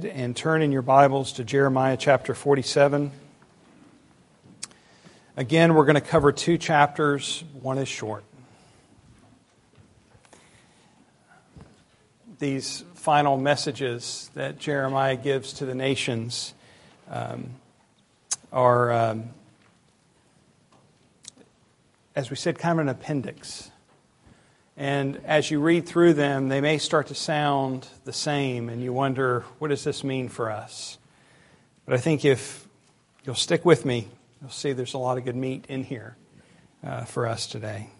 and turn in your Bibles to Jeremiah chapter 47. Again, we're going to cover two chapters. One is short. These final messages that Jeremiah gives to the nations um, are, um, as we said, kind of an appendix and as you read through them, they may start to sound the same, and you wonder, what does this mean for us? But I think if you'll stick with me, you'll see there's a lot of good meat in here uh, for us today.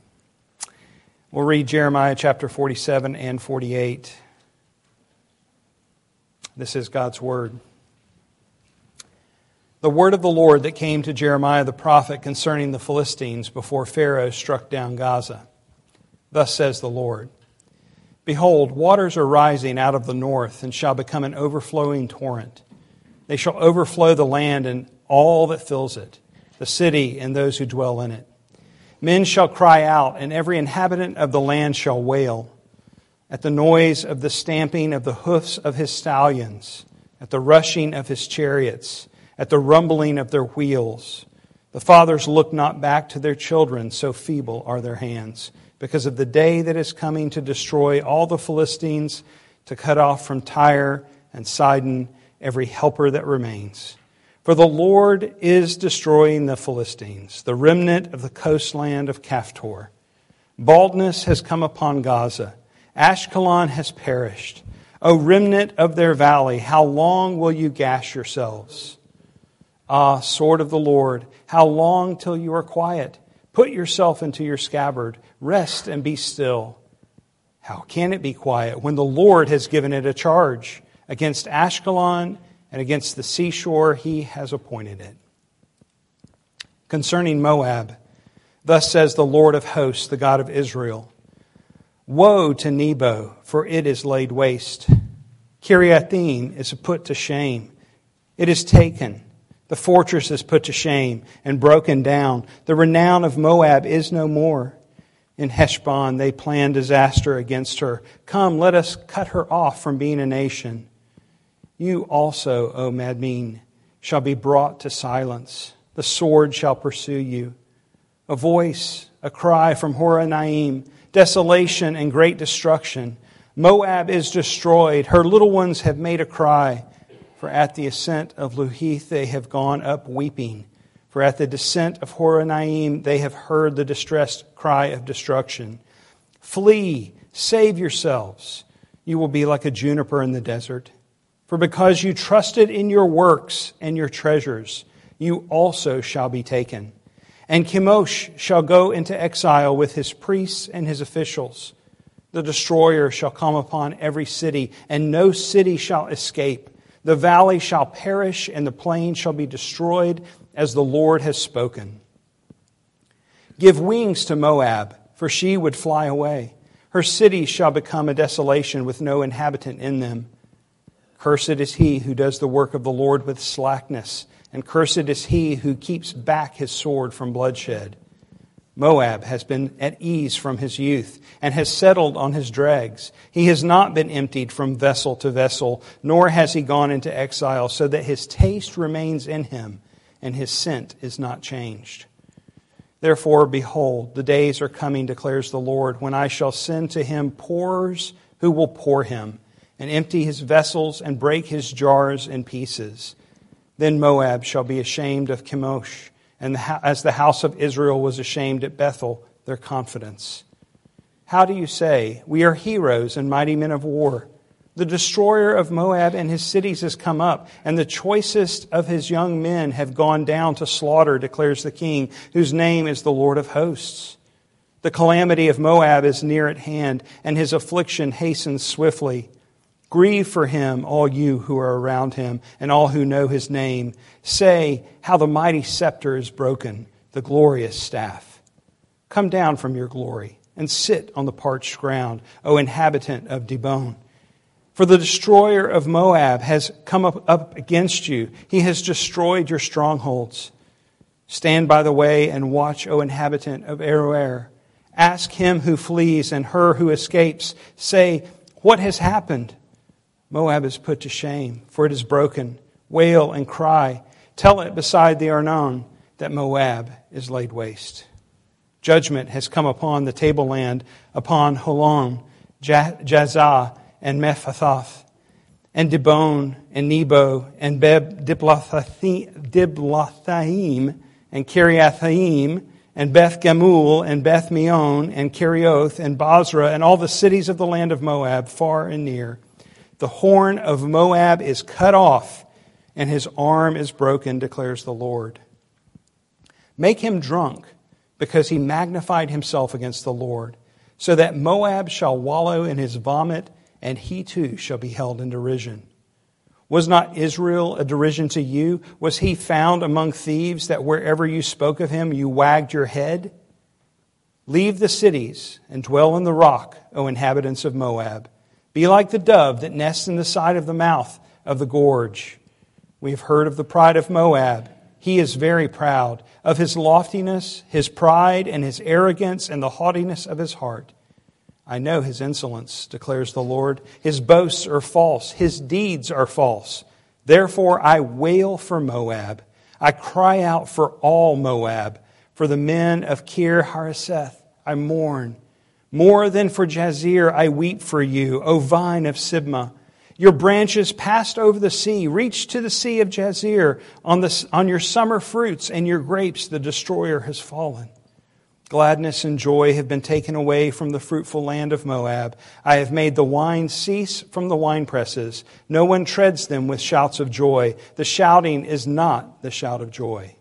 We'll read Jeremiah chapter 47 and 48. This is God's word. The word of the Lord that came to Jeremiah the prophet concerning the Philistines before Pharaoh struck down Gaza. Thus says the Lord Behold, waters are rising out of the north and shall become an overflowing torrent. They shall overflow the land and all that fills it, the city and those who dwell in it. Men shall cry out, and every inhabitant of the land shall wail at the noise of the stamping of the hoofs of his stallions, at the rushing of his chariots, at the rumbling of their wheels. The fathers look not back to their children, so feeble are their hands because of the day that is coming to destroy all the Philistines, to cut off from Tyre and Sidon every helper that remains. For the Lord is destroying the Philistines, the remnant of the coastland of Caphtor. Baldness has come upon Gaza. Ashkelon has perished. O remnant of their valley, how long will you gash yourselves? Ah, sword of the Lord, how long till you are quiet? Put yourself into your scabbard. Rest and be still. How can it be quiet when the Lord has given it a charge? Against Ashkelon and against the seashore, he has appointed it. Concerning Moab, thus says the Lord of hosts, the God of Israel Woe to Nebo, for it is laid waste. Kiriathaim is put to shame. It is taken. The fortress is put to shame and broken down. The renown of Moab is no more. In Heshbon, they plan disaster against her. Come, let us cut her off from being a nation. You also, O Madmen, shall be brought to silence. The sword shall pursue you. A voice, a cry from Horonaim, desolation and great destruction. Moab is destroyed. Her little ones have made a cry. For at the ascent of Luhith they have gone up weeping. For at the descent of Horonaim they have heard the distressed cry of destruction. Flee, save yourselves. You will be like a juniper in the desert. For because you trusted in your works and your treasures, you also shall be taken. And Chemosh shall go into exile with his priests and his officials. The destroyer shall come upon every city, and no city shall escape. The valley shall perish, and the plain shall be destroyed, as the Lord has spoken. Give wings to Moab, for she would fly away. Her cities shall become a desolation with no inhabitant in them. Cursed is he who does the work of the Lord with slackness, and cursed is he who keeps back his sword from bloodshed. Moab has been at ease from his youth and has settled on his dregs. He has not been emptied from vessel to vessel, nor has he gone into exile, so that his taste remains in him and his scent is not changed. Therefore, behold, the days are coming, declares the Lord, when I shall send to him pourers who will pour him and empty his vessels and break his jars in pieces. Then Moab shall be ashamed of Chemosh and as the house of Israel was ashamed at Bethel, their confidence. How do you say, We are heroes and mighty men of war? The destroyer of Moab and his cities has come up, and the choicest of his young men have gone down to slaughter, declares the king, whose name is the Lord of hosts. The calamity of Moab is near at hand, and his affliction hastens swiftly. Grieve for him, all you who are around him, and all who know his name. Say how the mighty scepter is broken, the glorious staff. Come down from your glory and sit on the parched ground, O inhabitant of Dibon. For the destroyer of Moab has come up, up against you. He has destroyed your strongholds. Stand by the way and watch, O inhabitant of Aroer. Ask him who flees and her who escapes. Say, What has happened? Moab is put to shame, for it is broken. Wail and cry. Tell it beside the Arnon that Moab is laid waste. Judgment has come upon the tableland, upon Holon, Jahzah, and Mephaath, and Dibon, and Nebo, and Beth Diblathaim, and Kiriathaim, and Beth Gamul, and Beth Meon, and Kerioth, and Bozrah, and all the cities of the land of Moab, far and near. The horn of Moab is cut off, and his arm is broken, declares the Lord. Make him drunk because he magnified himself against the Lord, so that Moab shall wallow in his vomit, and he too shall be held in derision. Was not Israel a derision to you? Was he found among thieves that wherever you spoke of him, you wagged your head? Leave the cities and dwell in the rock, O inhabitants of Moab. Be like the dove that nests in the side of the mouth of the gorge. We have heard of the pride of Moab he is very proud of his loftiness, his pride, and his arrogance, and the haughtiness of his heart. I know his insolence, declares the Lord. His boasts are false, his deeds are false. Therefore I wail for Moab. I cry out for all Moab. For the men of Kir Hareseth I mourn. More than for Jazer I weep for you, O vine of Sibmah. Your branches passed over the sea, reached to the sea of Jazer. On, the, on your summer fruits and your grapes, the destroyer has fallen. Gladness and joy have been taken away from the fruitful land of Moab. I have made the wine cease from the wine presses. No one treads them with shouts of joy. The shouting is not the shout of joy.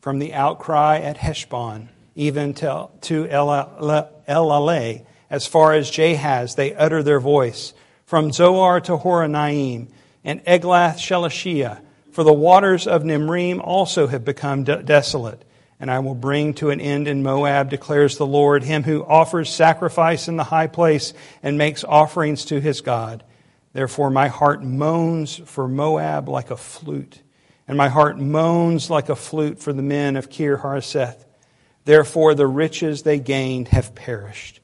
From the outcry at Heshbon, even to, to Elealeh, as far as Jahaz, they utter their voice from Zoar to Horonaim, and Eglath Shelishiyah. For the waters of Nimrim also have become de- desolate. And I will bring to an end in Moab, declares the Lord, him who offers sacrifice in the high place and makes offerings to his God. Therefore, my heart moans for Moab like a flute, and my heart moans like a flute for the men of Kir Hareseth. Therefore, the riches they gained have perished.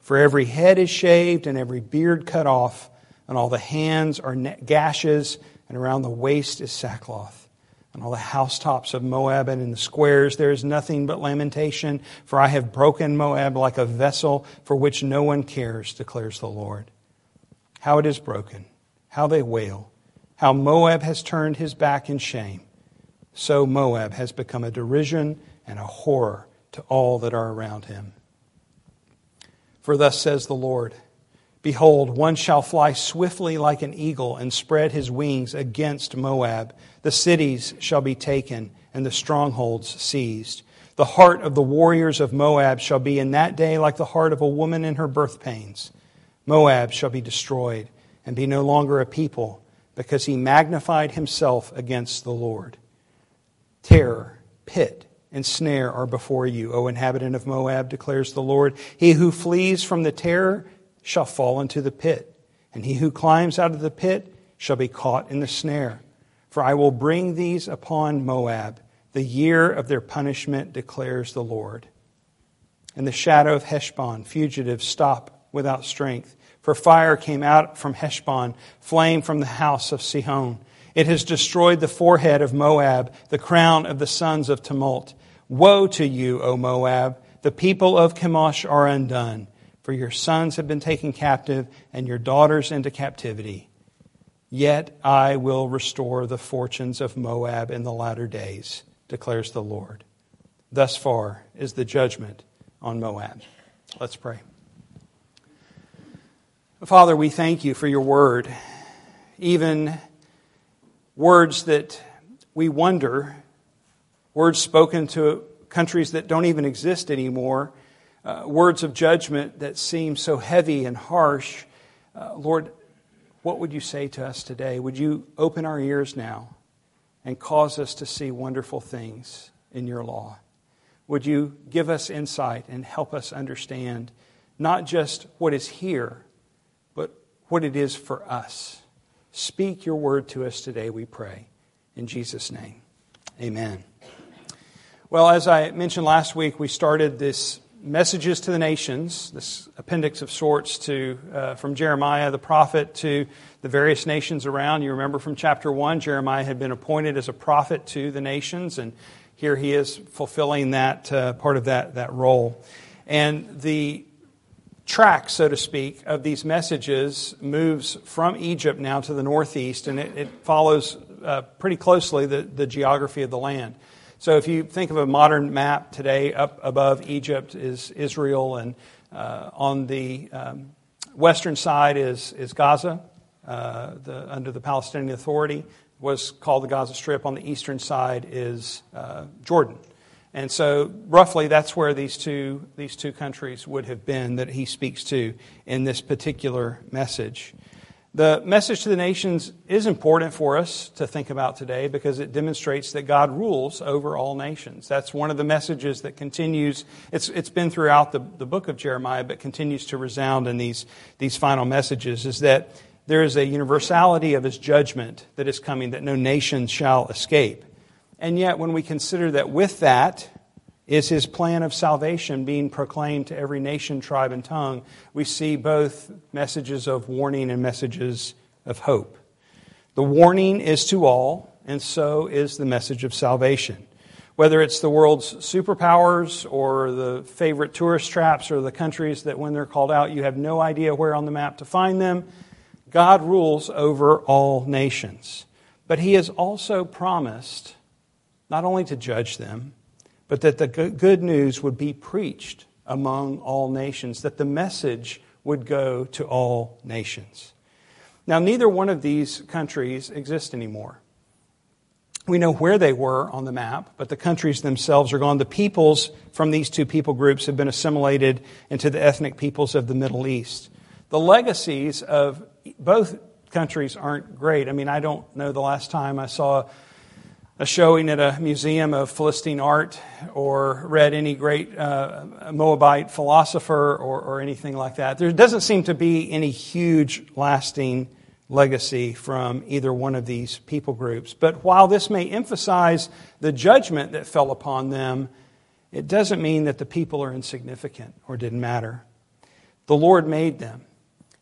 For every head is shaved and every beard cut off, and all the hands are gashes, and around the waist is sackcloth. On all the housetops of Moab and in the squares there is nothing but lamentation, for I have broken Moab like a vessel for which no one cares, declares the Lord. How it is broken, how they wail, how Moab has turned his back in shame. So Moab has become a derision and a horror to all that are around him. For thus says the Lord Behold, one shall fly swiftly like an eagle and spread his wings against Moab. The cities shall be taken and the strongholds seized. The heart of the warriors of Moab shall be in that day like the heart of a woman in her birth pains. Moab shall be destroyed and be no longer a people because he magnified himself against the Lord. Terror, pit, and snare are before you, O inhabitant of Moab, declares the Lord. He who flees from the terror shall fall into the pit, and he who climbs out of the pit shall be caught in the snare. For I will bring these upon Moab, the year of their punishment, declares the Lord. In the shadow of Heshbon, fugitives stop without strength. For fire came out from Heshbon, flame from the house of Sihon. It has destroyed the forehead of Moab, the crown of the sons of tumult. Woe to you, O Moab! The people of Chemosh are undone, for your sons have been taken captive and your daughters into captivity. Yet I will restore the fortunes of Moab in the latter days, declares the Lord. Thus far is the judgment on Moab. Let's pray. Father, we thank you for your word, even words that we wonder words spoken to countries that don't even exist anymore, uh, words of judgment that seem so heavy and harsh. Uh, Lord, what would you say to us today? Would you open our ears now and cause us to see wonderful things in your law? Would you give us insight and help us understand not just what is here, but what it is for us? Speak your word to us today, we pray. In Jesus' name, amen. Well, as I mentioned last week, we started this messages to the nations, this appendix of sorts to uh, from Jeremiah the prophet to the various nations around. You remember from chapter one, Jeremiah had been appointed as a prophet to the nations, and here he is fulfilling that uh, part of that that role. And the track, so to speak, of these messages moves from Egypt now to the northeast, and it, it follows uh, pretty closely the, the geography of the land. So if you think of a modern map today, up above Egypt is Israel, and uh, on the um, western side is, is Gaza, uh, the, under the Palestinian Authority, was called the Gaza Strip. On the eastern side is uh, Jordan. And so, roughly, that's where these two, these two countries would have been that he speaks to in this particular message. The message to the nations is important for us to think about today because it demonstrates that God rules over all nations. That's one of the messages that continues. It's, it's been throughout the, the book of Jeremiah, but continues to resound in these, these final messages is that there is a universality of his judgment that is coming that no nation shall escape. And yet, when we consider that with that, is his plan of salvation being proclaimed to every nation, tribe, and tongue, we see both messages of warning and messages of hope. The warning is to all, and so is the message of salvation. Whether it's the world's superpowers or the favorite tourist traps or the countries that, when they're called out, you have no idea where on the map to find them, God rules over all nations. But He has also promised not only to judge them, but that the good news would be preached among all nations, that the message would go to all nations. Now, neither one of these countries exist anymore. We know where they were on the map, but the countries themselves are gone. The peoples from these two people groups have been assimilated into the ethnic peoples of the Middle East. The legacies of both countries aren't great. I mean, I don't know the last time I saw a showing at a museum of Philistine art or read any great uh, Moabite philosopher or, or, anything like that. There doesn't seem to be any huge lasting legacy from either one of these people groups. But while this may emphasize the judgment that fell upon them, it doesn't mean that the people are insignificant or didn't matter. The Lord made them,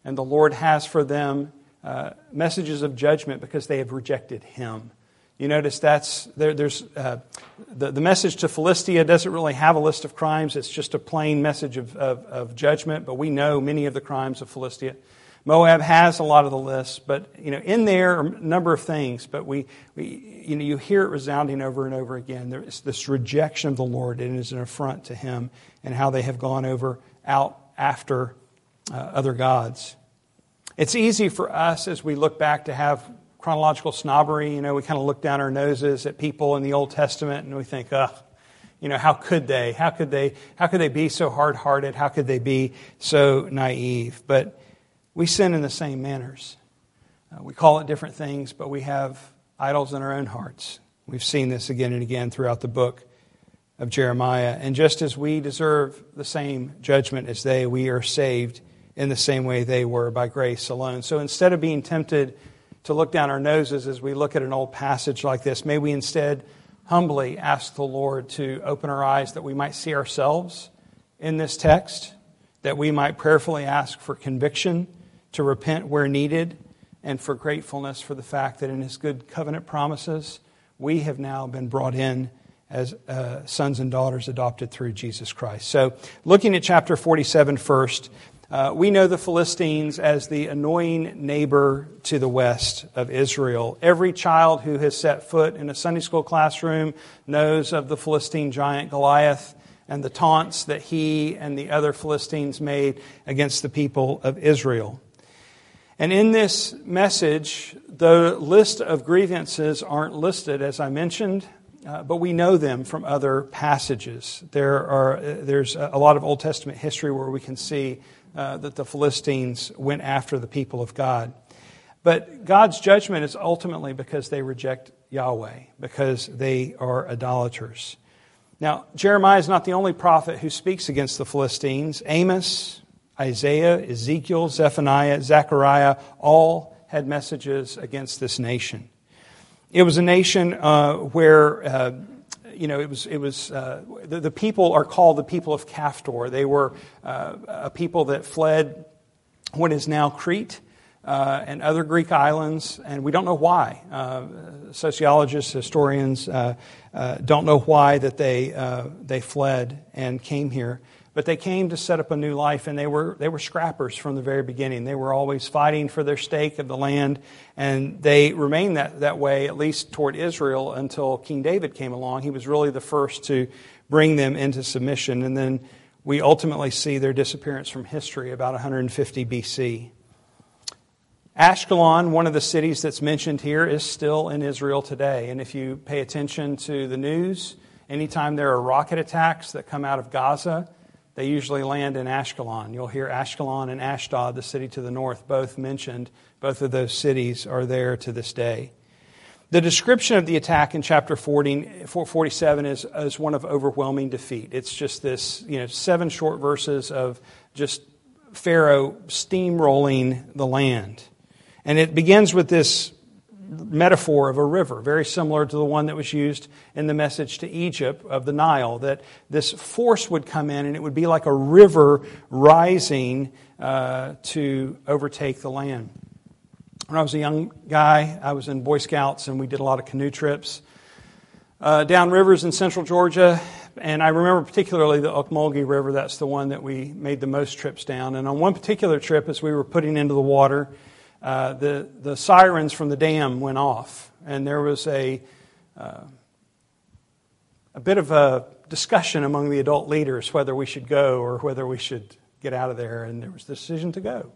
and the Lord has for them uh, messages of judgment because they have rejected Him. You notice that's there, there's uh, the, the message to Philistia doesn't really have a list of crimes. It's just a plain message of, of, of, judgment. But we know many of the crimes of Philistia. Moab has a lot of the lists, but you know in there are a number of things. But we, we you know you hear it resounding over and over again. There is this rejection of the Lord, and it is an affront to Him, and how they have gone over out after uh, other gods. It's easy for us as we look back to have chronological snobbery. You know, we kind of look down our noses at people in the Old Testament and we think, ugh, you know, how could they? How could they? How could they be so hard-hearted? How could they be so naive? But we sin in the same manners. Uh, we call it different things, but we have idols in our own hearts. We've seen this again and again throughout the book of Jeremiah. And just as we deserve the same judgment as they, we are saved in the same way they were by grace alone. So instead of being tempted to look down our noses as we look at an old passage like this. May we instead humbly ask the Lord to open our eyes that we might see ourselves in this text, that we might prayerfully ask for conviction, to repent where needed, and for gratefulness for the fact that in His good covenant promises, we have now been brought in as uh, sons and daughters adopted through Jesus Christ. So, looking at chapter 47 first, uh, we know the Philistines as the annoying neighbor to the west of Israel. Every child who has set foot in a Sunday school classroom knows of the Philistine giant Goliath and the taunts that he and the other Philistines made against the people of Israel. And in this message, the list of grievances aren't listed, as I mentioned, uh, but we know them from other passages. There are, uh, there's a lot of Old Testament history where we can see uh, that the Philistines went after the people of God. But God's judgment is ultimately because they reject Yahweh, because they are idolaters. Now, Jeremiah is not the only prophet who speaks against the Philistines. Amos, Isaiah, Ezekiel, Zephaniah, Zechariah all had messages against this nation. It was a nation uh, where uh, you know, it was, it was uh, the, the, people are called the people of Caphtor. They were uh, a people that fled what is now Crete. Uh, and other Greek islands, and we don't know why. Uh, sociologists, historians uh, uh don't know why that they uh, they fled and came here. But they came to set up a new life, and they were, they were scrappers from the very beginning. They were always fighting for their stake of the land, and they remained that, that way, at least toward Israel, until King David came along. He was really the first to bring them into submission, and then we ultimately see their disappearance from history about 150 BC. Ashkelon, one of the cities that's mentioned here, is still in Israel today. And if you pay attention to the news, anytime there are rocket attacks that come out of Gaza, they usually land in Ashkelon. You'll hear Ashkelon and Ashdod, the city to the north, both mentioned. Both of those cities are there to this day. The description of the attack in chapter 40, 47 is, is one of overwhelming defeat. It's just this, you know, seven short verses of just Pharaoh steamrolling the land. And it begins with this metaphor of a river, very similar to the one that was used in the message to Egypt of the Nile, that this force would come in and it would be like a river rising uh, to overtake the land. When I was a young guy, I was in Boy Scouts and we did a lot of canoe trips uh, down rivers in central Georgia. And I remember particularly the Ocmulgee River. That's the one that we made the most trips down. And on one particular trip, as we were putting into the water, uh, the, the sirens from the dam went off, and there was a, uh, a bit of a discussion among the adult leaders whether we should go or whether we should get out of there, and there was the decision to go.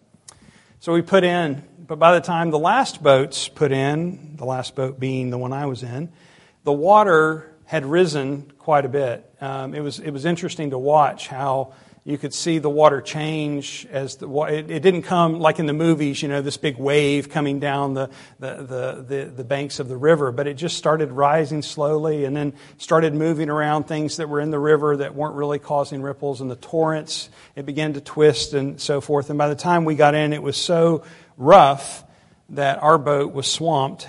So we put in, but by the time the last boats put in, the last boat being the one I was in, the water had risen quite a bit. Um, it, was, it was interesting to watch how you could see the water change as the it, it didn't come like in the movies, you know, this big wave coming down the, the, the, the, the banks of the river, but it just started rising slowly and then started moving around things that were in the river that weren't really causing ripples and the torrents. It began to twist and so forth. And by the time we got in, it was so rough that our boat was swamped.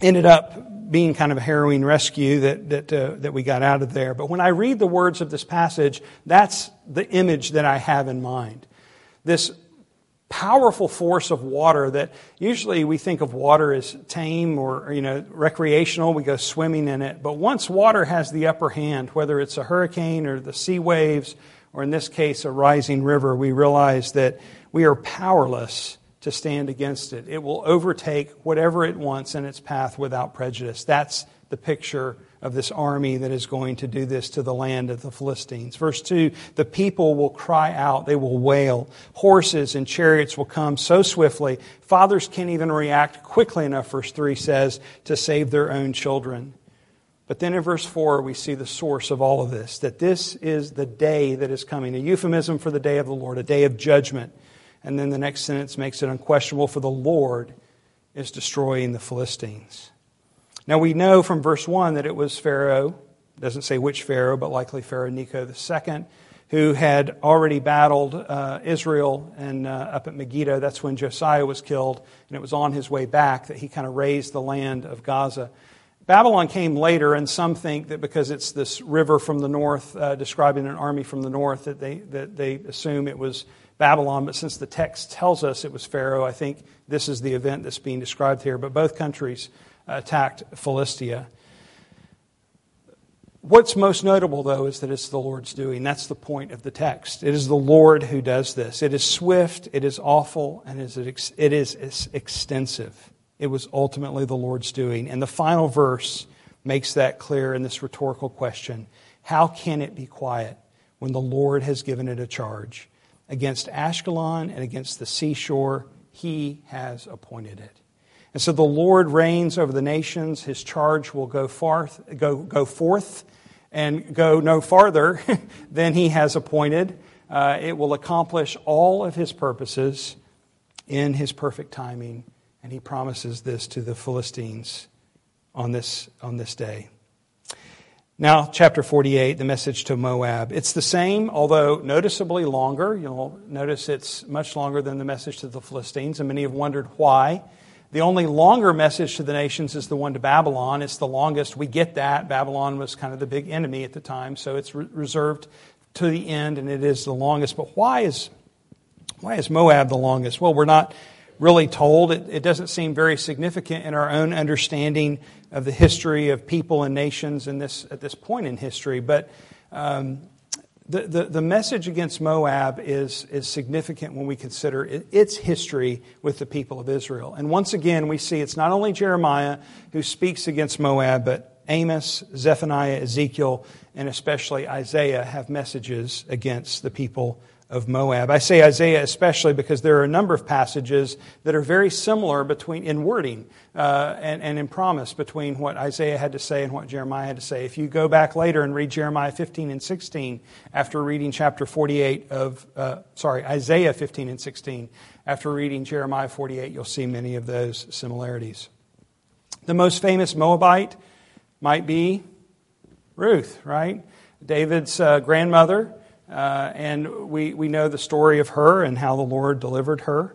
Ended up being kind of a harrowing rescue that, that, uh, that we got out of there. But when I read the words of this passage, that's the image that I have in mind. This powerful force of water that usually we think of water as tame or you know recreational we go swimming in it but once water has the upper hand whether it's a hurricane or the sea waves or in this case a rising river we realize that we are powerless to stand against it. It will overtake whatever it wants in its path without prejudice. That's the picture of this army that is going to do this to the land of the Philistines. Verse 2 The people will cry out, they will wail. Horses and chariots will come so swiftly. Fathers can't even react quickly enough, verse 3 says, to save their own children. But then in verse 4, we see the source of all of this that this is the day that is coming, a euphemism for the day of the Lord, a day of judgment. And then the next sentence makes it unquestionable for the Lord is destroying the Philistines. Now we know from verse 1 that it was Pharaoh, doesn't say which Pharaoh, but likely Pharaoh Necho II, who had already battled uh, Israel and uh, up at Megiddo. That's when Josiah was killed, and it was on his way back that he kind of razed the land of Gaza. Babylon came later, and some think that because it's this river from the north, uh, describing an army from the north, that they, that they assume it was Babylon, but since the text tells us it was Pharaoh, I think this is the event that's being described here. But both countries attacked Philistia. What's most notable, though, is that it's the Lord's doing. That's the point of the text. It is the Lord who does this. It is swift, it is awful, and it is extensive. It was ultimately the Lord's doing. And the final verse makes that clear in this rhetorical question How can it be quiet when the Lord has given it a charge? Against Ashkelon and against the seashore. He has appointed it. And so the Lord reigns over the nations. His charge will go forth, go, go forth and go no farther than he has appointed. Uh, it will accomplish all of his purposes in his perfect timing. And he promises this to the Philistines on this, on this day. Now, chapter 48, the message to Moab. It's the same, although noticeably longer. You'll notice it's much longer than the message to the Philistines, and many have wondered why. The only longer message to the nations is the one to Babylon. It's the longest. We get that. Babylon was kind of the big enemy at the time, so it's re- reserved to the end, and it is the longest. But why is, why is Moab the longest? Well, we're not really told. It, it doesn't seem very significant in our own understanding of the history of people and nations in this, at this point in history. But um, the, the, the, message against Moab is, is significant when we consider its history with the people of Israel. And once again, we see it's not only Jeremiah who speaks against Moab, but Amos, Zephaniah, Ezekiel, and especially Isaiah have messages against the people of Moab. I say Isaiah especially because there are a number of passages that are very similar between in wording uh, and, and in promise between what Isaiah had to say and what Jeremiah had to say. If you go back later and read Jeremiah 15 and 16 after reading chapter 48 of, uh, sorry, Isaiah 15 and 16, after reading Jeremiah 48, you'll see many of those similarities. The most famous Moabite might be Ruth, right? David's uh, grandmother. Uh, and we, we know the story of her and how the Lord delivered her.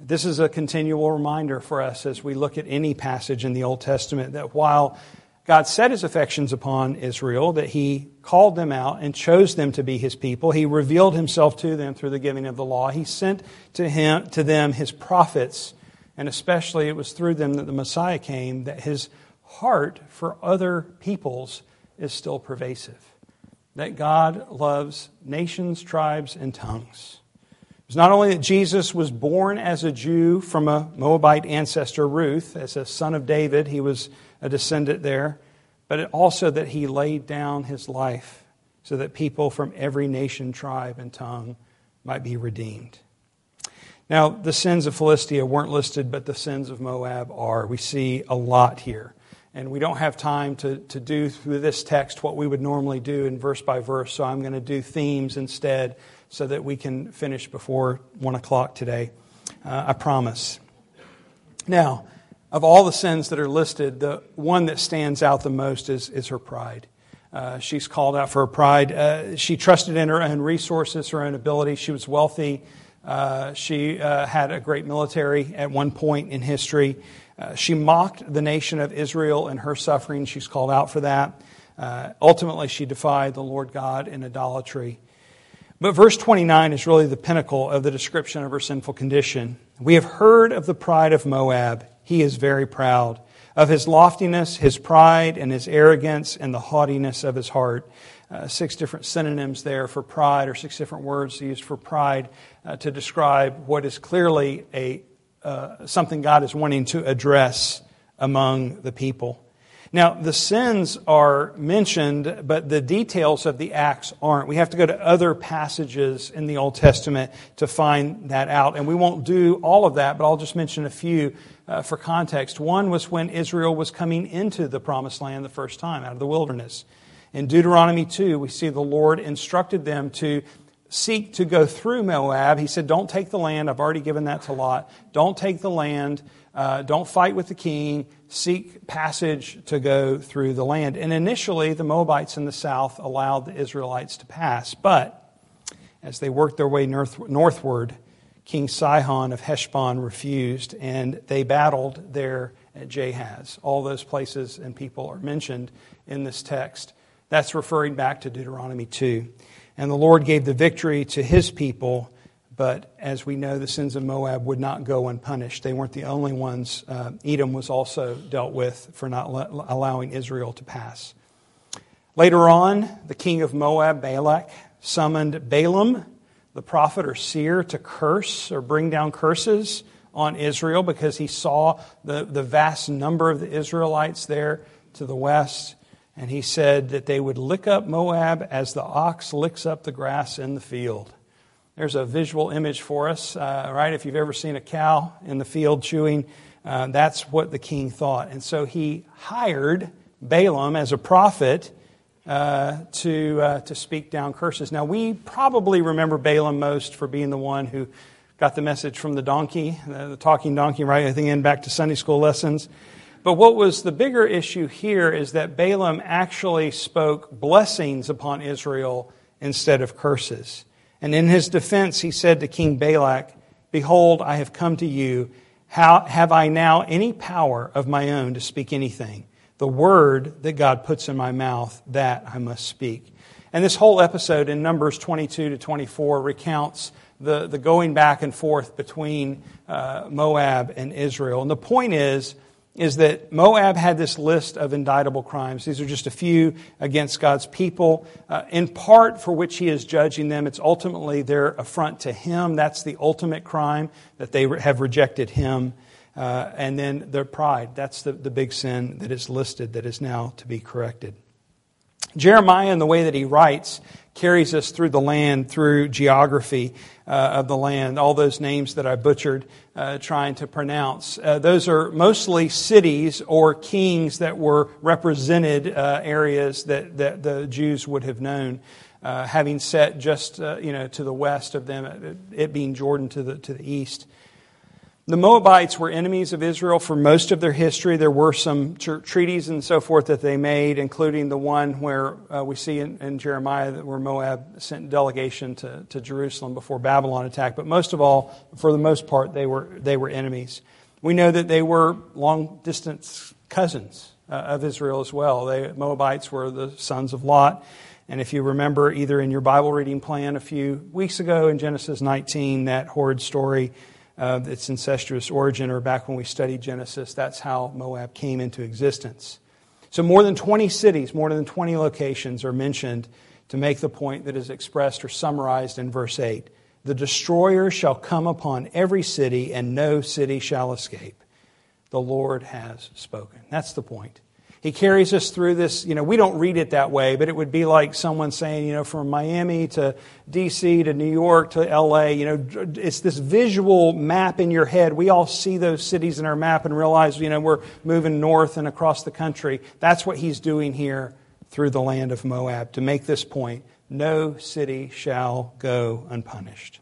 This is a continual reminder for us as we look at any passage in the Old Testament that while God set his affections upon Israel, that he called them out and chose them to be his people. He revealed himself to them through the giving of the law. He sent to him to them his prophets, and especially it was through them that the Messiah came, that his heart for other peoples is still pervasive that God loves nations, tribes, and tongues. It's not only that Jesus was born as a Jew from a Moabite ancestor, Ruth, as a son of David, he was a descendant there, but also that he laid down his life so that people from every nation, tribe, and tongue might be redeemed. Now, the sins of Philistia weren't listed, but the sins of Moab are. We see a lot here. And we don't have time to, to do through this text what we would normally do in verse by verse, so I'm going to do themes instead so that we can finish before 1 o'clock today. Uh, I promise. Now, of all the sins that are listed, the one that stands out the most is, is her pride. Uh, she's called out for her pride. Uh, she trusted in her own resources, her own ability. She was wealthy. Uh, she uh, had a great military at one point in history. Uh, she mocked the nation of Israel in her suffering. She's called out for that. Uh, ultimately, she defied the Lord God in idolatry. But verse 29 is really the pinnacle of the description of her sinful condition. We have heard of the pride of Moab. He is very proud. Of his loftiness, his pride, and his arrogance, and the haughtiness of his heart. Uh, six different synonyms there for pride, or six different words used for pride uh, to describe what is clearly a uh, something God is wanting to address among the people. Now, the sins are mentioned, but the details of the acts aren't. We have to go to other passages in the Old Testament to find that out. And we won't do all of that, but I'll just mention a few uh, for context. One was when Israel was coming into the promised land the first time out of the wilderness. In Deuteronomy 2, we see the Lord instructed them to seek to go through Moab. He said, Don't take the land. I've already given that to Lot. Don't take the land. Uh, don't fight with the king. Seek passage to go through the land. And initially, the Moabites in the south allowed the Israelites to pass. But as they worked their way north, northward, King Sihon of Heshbon refused, and they battled there at Jahaz. All those places and people are mentioned in this text. That's referring back to Deuteronomy 2. And the Lord gave the victory to his people, but as we know, the sins of Moab would not go unpunished. They weren't the only ones. Uh, Edom was also dealt with for not le- allowing Israel to pass. Later on, the king of Moab, Balak, summoned Balaam, the prophet or seer, to curse or bring down curses on Israel because he saw the, the vast number of the Israelites there to the west. And he said that they would lick up Moab as the ox licks up the grass in the field. There's a visual image for us, uh, right? If you've ever seen a cow in the field chewing, uh, that's what the king thought. And so he hired Balaam as a prophet uh, to, uh, to speak down curses. Now, we probably remember Balaam most for being the one who got the message from the donkey, the, the talking donkey, right? I think in back to Sunday school lessons. But what was the bigger issue here is that Balaam actually spoke blessings upon Israel instead of curses. And in his defense, he said to King Balak, Behold, I have come to you. How have I now any power of my own to speak anything? The word that God puts in my mouth, that I must speak. And this whole episode in Numbers 22 to 24 recounts the, the going back and forth between uh, Moab and Israel. And the point is, is that Moab had this list of indictable crimes. These are just a few against God's people, uh, in part for which he is judging them. It's ultimately their affront to him. That's the ultimate crime, that they have rejected him. Uh, and then their pride. That's the, the big sin that is listed that is now to be corrected. Jeremiah, in the way that he writes, carries us through the land, through geography uh, of the land. All those names that I butchered uh, trying to pronounce. Uh, those are mostly cities or kings that were represented uh, areas that, that the Jews would have known. Uh, having set just uh, you know to the west of them, it being Jordan to the to the east, the Moabites were enemies of Israel for most of their history. There were some treaties and so forth that they made, including the one where uh, we see in, in, Jeremiah that where Moab sent delegation to, to Jerusalem before Babylon attacked. But most of all, for the most part, they were, they were enemies. We know that they were long distance cousins uh, of Israel as well. They, Moabites were the sons of Lot. And if you remember, either in your Bible reading plan a few weeks ago in Genesis 19, that horrid story uh, its incestuous origin, or back when we studied Genesis, that's how Moab came into existence. So, more than 20 cities, more than 20 locations are mentioned to make the point that is expressed or summarized in verse 8. The destroyer shall come upon every city, and no city shall escape. The Lord has spoken. That's the point. He carries us through this. You know, we don't read it that way, but it would be like someone saying, you know, from Miami to D.C. to New York to L.A., you know, it's this visual map in your head. We all see those cities in our map and realize, you know, we're moving north and across the country. That's what he's doing here through the land of Moab to make this point. No city shall go unpunished.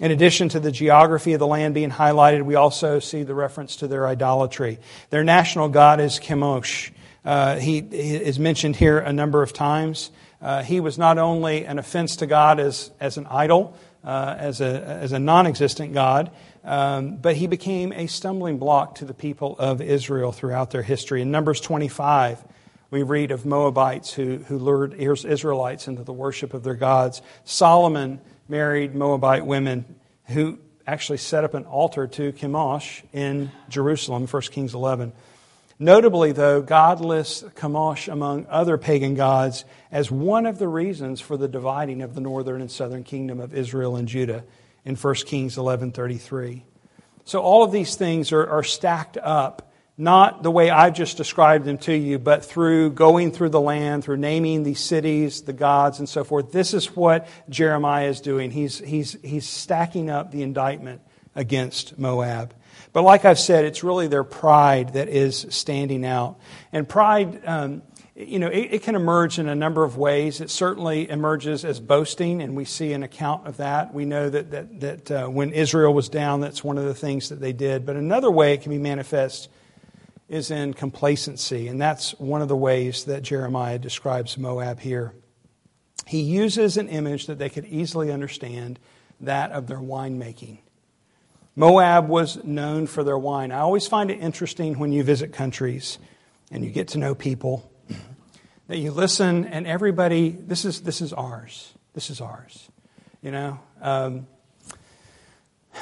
In addition to the geography of the land being highlighted, we also see the reference to their idolatry. Their national god is Chemosh. Uh, he, he, is mentioned here a number of times. Uh, he was not only an offense to God as, as an idol, uh, as a, as a non existent God, um, but he became a stumbling block to the people of Israel throughout their history. In Numbers 25, we read of Moabites who, who lured Israelites into the worship of their gods. Solomon married Moabite women who actually set up an altar to Chemosh in Jerusalem, 1 Kings 11. Notably, though, God lists Chemosh among other pagan gods as one of the reasons for the dividing of the northern and southern kingdom of Israel and Judah in 1 Kings 11.33. So all of these things are, are stacked up not the way I've just described them to you, but through going through the land, through naming these cities, the gods, and so forth. This is what Jeremiah is doing. He's, he's, he's stacking up the indictment against Moab. But like I've said, it's really their pride that is standing out. And pride, um, you know, it, it, can emerge in a number of ways. It certainly emerges as boasting, and we see an account of that. We know that, that, that uh, when Israel was down, that's one of the things that they did. But another way it can be manifest is in complacency, and that's one of the ways that Jeremiah describes Moab here. He uses an image that they could easily understand that of their winemaking. Moab was known for their wine. I always find it interesting when you visit countries and you get to know people that you listen and everybody, this is, this is ours. This is ours. You know? Um,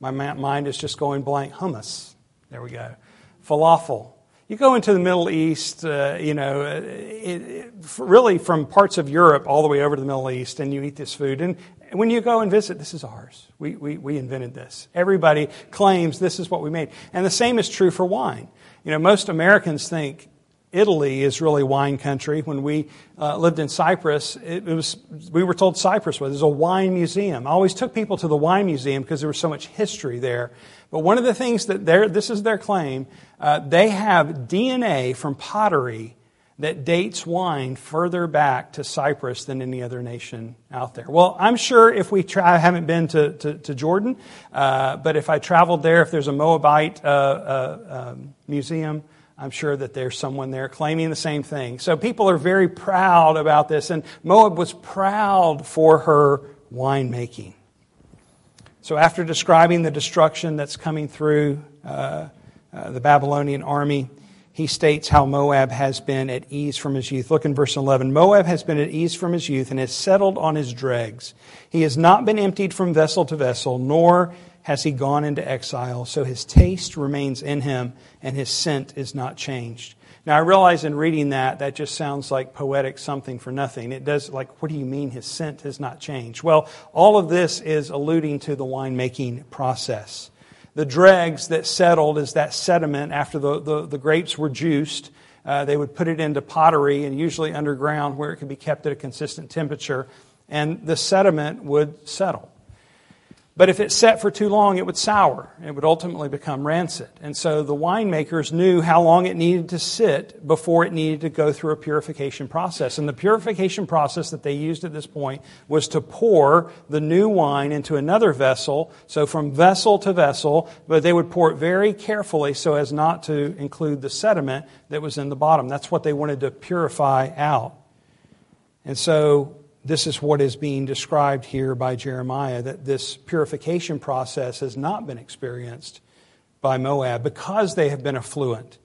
my mind is just going blank. Hummus. There we go. Falafel. You go into the Middle East, uh, you know, uh, it, it, really from parts of Europe all the way over to the Middle East, and you eat this food. And when you go and visit, this is ours. We, we, we invented this. Everybody claims this is what we made. And the same is true for wine. You know, most Americans think Italy is really wine country. When we uh, lived in Cyprus, it, it, was we were told Cyprus was. A wine museum. I always took people to the wine museum because there was so much history there. But one of the things that this is their claim, uh, they have DNA from pottery that dates wine further back to Cyprus than any other nation out there. Well, I'm sure if we try, I haven't been to, to, to Jordan, uh, but if I traveled there, if there's a Moabite uh, uh um, museum, I'm sure that there's someone there claiming the same thing. So people are very proud about this, and Moab was proud for her winemaking. So, after describing the destruction that's coming through uh, uh, the Babylonian army, he states how Moab has been at ease from his youth. Look in verse 11. Moab has been at ease from his youth and has settled on his dregs. He has not been emptied from vessel to vessel, nor has he gone into exile. So his taste remains in him, and his scent is not changed. Now, I realize in reading that, that just sounds like poetic something for nothing. It does, like, what do you mean his scent has not changed? Well, all of this is alluding to the winemaking process. The dregs that settled is that sediment after the, the, the grapes were juiced. Uh, they would put it into pottery and usually underground where it could be kept at a consistent temperature, and the sediment would settle. But if it set for too long, it would sour. It would ultimately become rancid. And so the winemakers knew how long it needed to sit before it needed to go through a purification process. And the purification process that they used at this point was to pour the new wine into another vessel. So from vessel to vessel, but they would pour it very carefully so as not to include the sediment that was in the bottom. That's what they wanted to purify out. And so this is what is being described here by Jeremiah that this purification process has not been experienced by Moab because they have been affluent.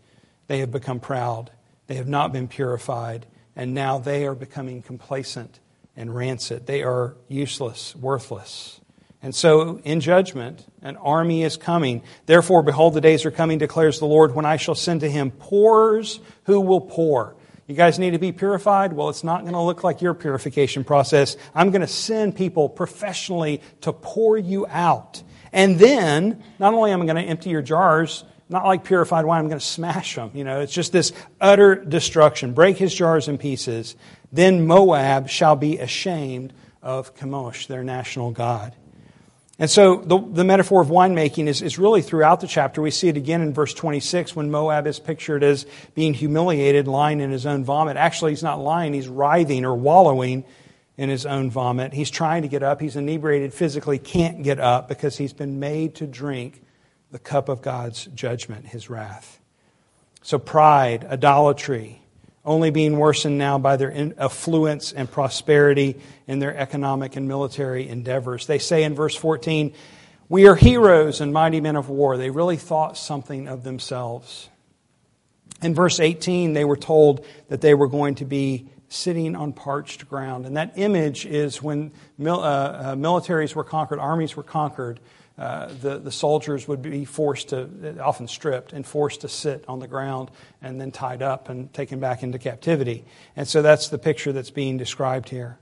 They have become proud. They have not been purified. And now they are becoming complacent and rancid. They are useless, worthless. And so, in judgment, an army is coming. Therefore, behold, the days are coming, declares the Lord, when I shall send to him pourers who will pour. You guys need to be purified? Well, it's not going to look like your purification process. I'm going to send people professionally to pour you out. And then, not only am I going to empty your jars, not like purified wine, I'm going to smash them. You know, it's just this utter destruction. Break his jars in pieces. Then Moab shall be ashamed of Chemosh, their national god. And so the, the metaphor of winemaking is, is really throughout the chapter. We see it again in verse 26 when Moab is pictured as being humiliated, lying in his own vomit. Actually, he's not lying, he's writhing or wallowing in his own vomit. He's trying to get up. He's inebriated physically, can't get up because he's been made to drink the cup of God's judgment, his wrath. So pride, idolatry, only being worsened now by their affluence and prosperity in their economic and military endeavors. They say in verse 14, We are heroes and mighty men of war. They really thought something of themselves. In verse 18, they were told that they were going to be sitting on parched ground. And that image is when mil- uh, uh, militaries were conquered, armies were conquered uh, the, the soldiers would be forced to, often stripped, and forced to sit on the ground and then tied up and taken back into captivity. And so that's the picture that's being described here.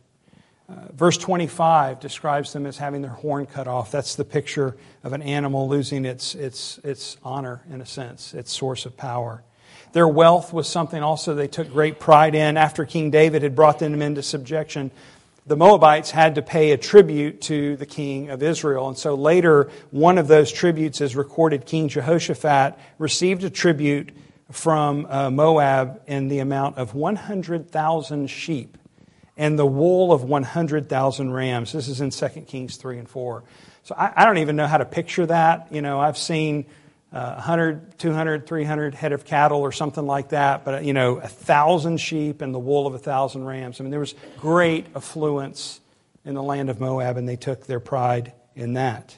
Uh, verse 25 describes them as having their horn cut off. That's the picture of an animal losing its, its, its honor, in a sense, its source of power. Their wealth was something also they took great pride in. After King David had brought them into subjection, the Moabites had to pay a tribute to the king of Israel. And so later, one of those tributes is recorded. King Jehoshaphat received a tribute from uh, Moab in the amount of 100,000 sheep and the wool of 100,000 rams. This is in 2 Kings 3 and 4. So I, I don't even know how to picture that. You know, I've seen uh, 100, 200, 300 head of cattle or something like that, but you know, a thousand sheep and the wool of a thousand rams. I mean, there was great affluence in the land of Moab, and they took their pride in that.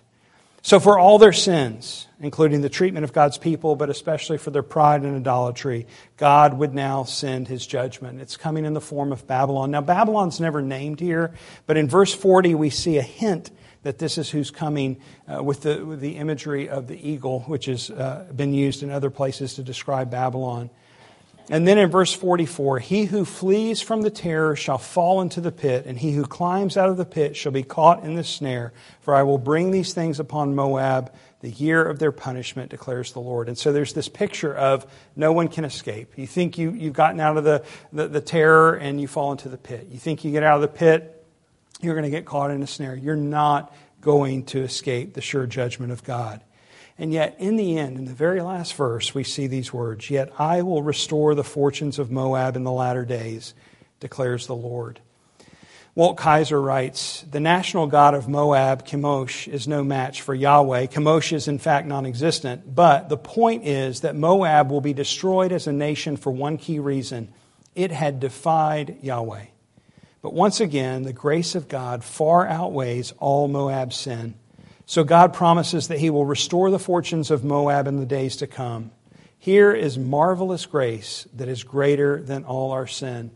So, for all their sins, including the treatment of God's people, but especially for their pride and idolatry, God would now send his judgment. It's coming in the form of Babylon. Now, Babylon's never named here, but in verse 40, we see a hint that this is who's coming uh, with, the, with the imagery of the eagle, which has uh, been used in other places to describe Babylon. And then in verse 44, he who flees from the terror shall fall into the pit, and he who climbs out of the pit shall be caught in the snare. For I will bring these things upon Moab, the year of their punishment, declares the Lord. And so there's this picture of no one can escape. You think you, you've gotten out of the, the, the terror and you fall into the pit. You think you get out of the pit you're going to get caught in a snare. You're not going to escape the sure judgment of God. And yet, in the end, in the very last verse, we see these words Yet I will restore the fortunes of Moab in the latter days, declares the Lord. Walt Kaiser writes The national god of Moab, Chemosh, is no match for Yahweh. Chemosh is, in fact, non existent. But the point is that Moab will be destroyed as a nation for one key reason it had defied Yahweh. But once again, the grace of God far outweighs all Moab's sin. So God promises that he will restore the fortunes of Moab in the days to come. Here is marvelous grace that is greater than all our sin.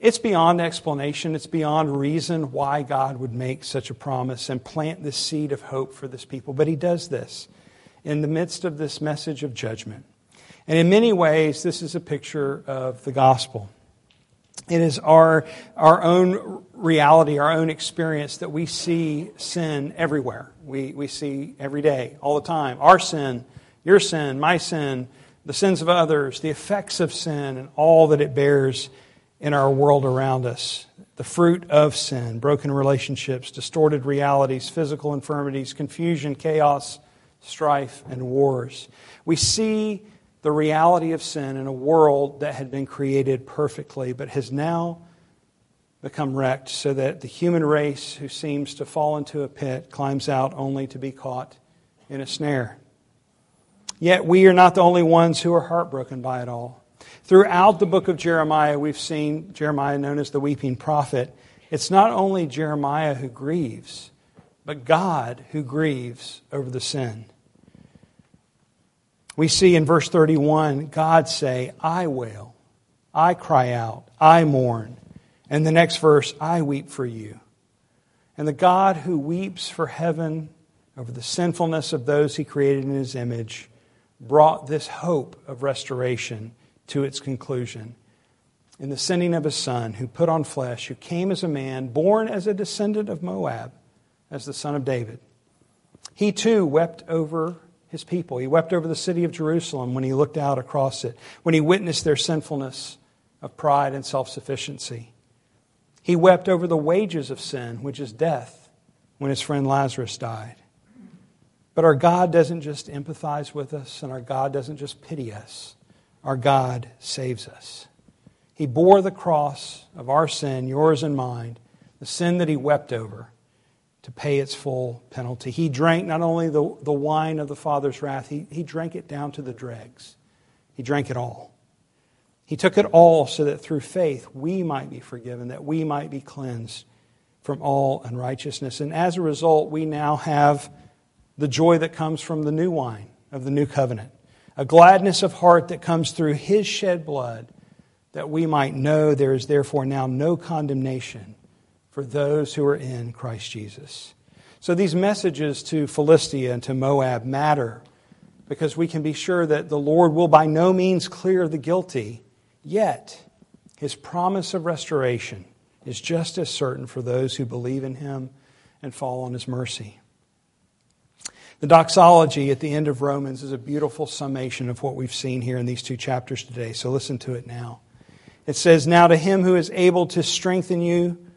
It's beyond explanation, it's beyond reason why God would make such a promise and plant this seed of hope for this people. But he does this in the midst of this message of judgment. And in many ways, this is a picture of the gospel. It is our, our own reality, our own experience that we see sin everywhere. We, we see every day, all the time. Our sin, your sin, my sin, the sins of others, the effects of sin, and all that it bears in our world around us. The fruit of sin, broken relationships, distorted realities, physical infirmities, confusion, chaos, strife, and wars. We see the reality of sin in a world that had been created perfectly, but has now become wrecked, so that the human race who seems to fall into a pit climbs out only to be caught in a snare. Yet we are not the only ones who are heartbroken by it all. Throughout the book of Jeremiah, we've seen Jeremiah known as the weeping prophet. It's not only Jeremiah who grieves, but God who grieves over the sin. We see in verse 31 God say, I wail, I cry out, I mourn. And the next verse, I weep for you. And the God who weeps for heaven over the sinfulness of those he created in his image brought this hope of restoration to its conclusion in the sending of his son, who put on flesh, who came as a man, born as a descendant of Moab, as the son of David. He too wept over his people. He wept over the city of Jerusalem when he looked out across it, when he witnessed their sinfulness of pride and self sufficiency. He wept over the wages of sin, which is death, when his friend Lazarus died. But our God doesn't just empathize with us, and our God doesn't just pity us. Our God saves us. He bore the cross of our sin, yours and mine, the sin that he wept over to pay its full penalty. He drank not only the, the wine of the Father's wrath, he, he drank it down to the dregs. He drank it all. He took it all so that through faith we might be forgiven, that we might be cleansed from all unrighteousness. And as a result, we now have the joy that comes from the new wine of the new covenant, a gladness of heart that comes through his shed blood, that we might know there is therefore now no condemnation for those who are in Christ Jesus. So these messages to Philistia and to Moab matter because we can be sure that the Lord will by no means clear the guilty, yet his promise of restoration is just as certain for those who believe in him and fall on his mercy. The doxology at the end of Romans is a beautiful summation of what we've seen here in these two chapters today, so listen to it now. It says, Now to him who is able to strengthen you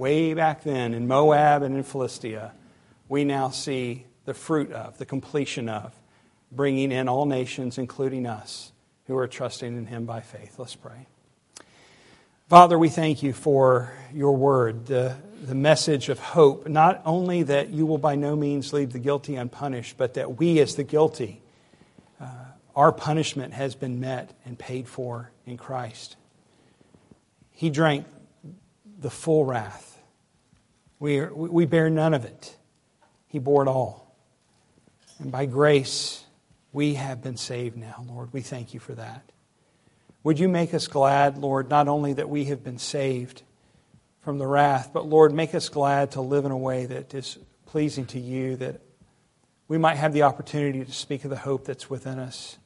way back then in Moab and in Philistia, we now see the fruit of, the completion of, bringing in all nations, including us, who are trusting in Him by faith. Let's pray. Father, we thank you for your word, the, the message of hope, not only that you will by no means leave the guilty unpunished, but that we, as the guilty, uh, our punishment has been met and paid for in Christ. He drank the full wrath. We, are, we bear none of it. He bore it all. And by grace, we have been saved now, Lord. We thank you for that. Would you make us glad, Lord, not only that we have been saved from the wrath, but Lord, make us glad to live in a way that is pleasing to you, that we might have the opportunity to speak of the hope that's within us.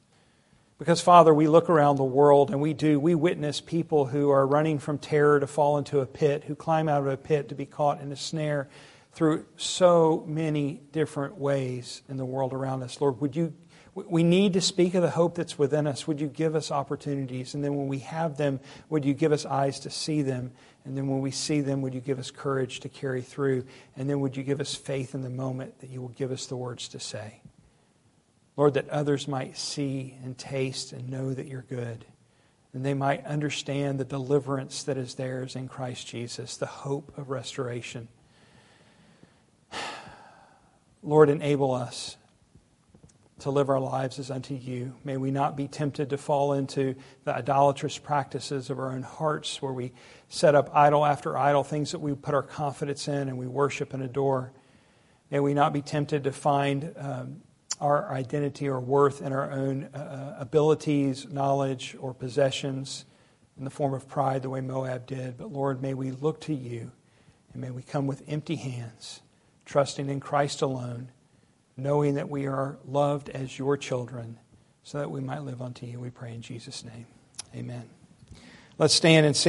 Because, Father, we look around the world and we do, we witness people who are running from terror to fall into a pit, who climb out of a pit to be caught in a snare through so many different ways in the world around us. Lord, would you, We need to speak of the hope that's within us. Would you give us opportunities? And then when we have them, would you give us eyes to see them? And then when we see them, would you give us courage to carry through? And then would you give us faith in the moment that you will give us the words to say? Lord, that others might see and taste and know that you're good. And they might understand the deliverance that is theirs in Christ Jesus, the hope of restoration. Lord, enable us to live our lives as unto you. May we not be tempted to fall into the idolatrous practices of our own hearts where we set up idol after idol, things that we put our confidence in and we worship and adore. May we not be tempted to find um, our identity or worth in our own uh, uh abilities, knowledge, or possessions in the form of pride, the way Moab did. But Lord, may we look to you and may we come with empty hands, trusting in Christ alone knowing that we are loved as your children, so that we might live unto you. We pray in Jesus' name. Amen. Let's stand and sing.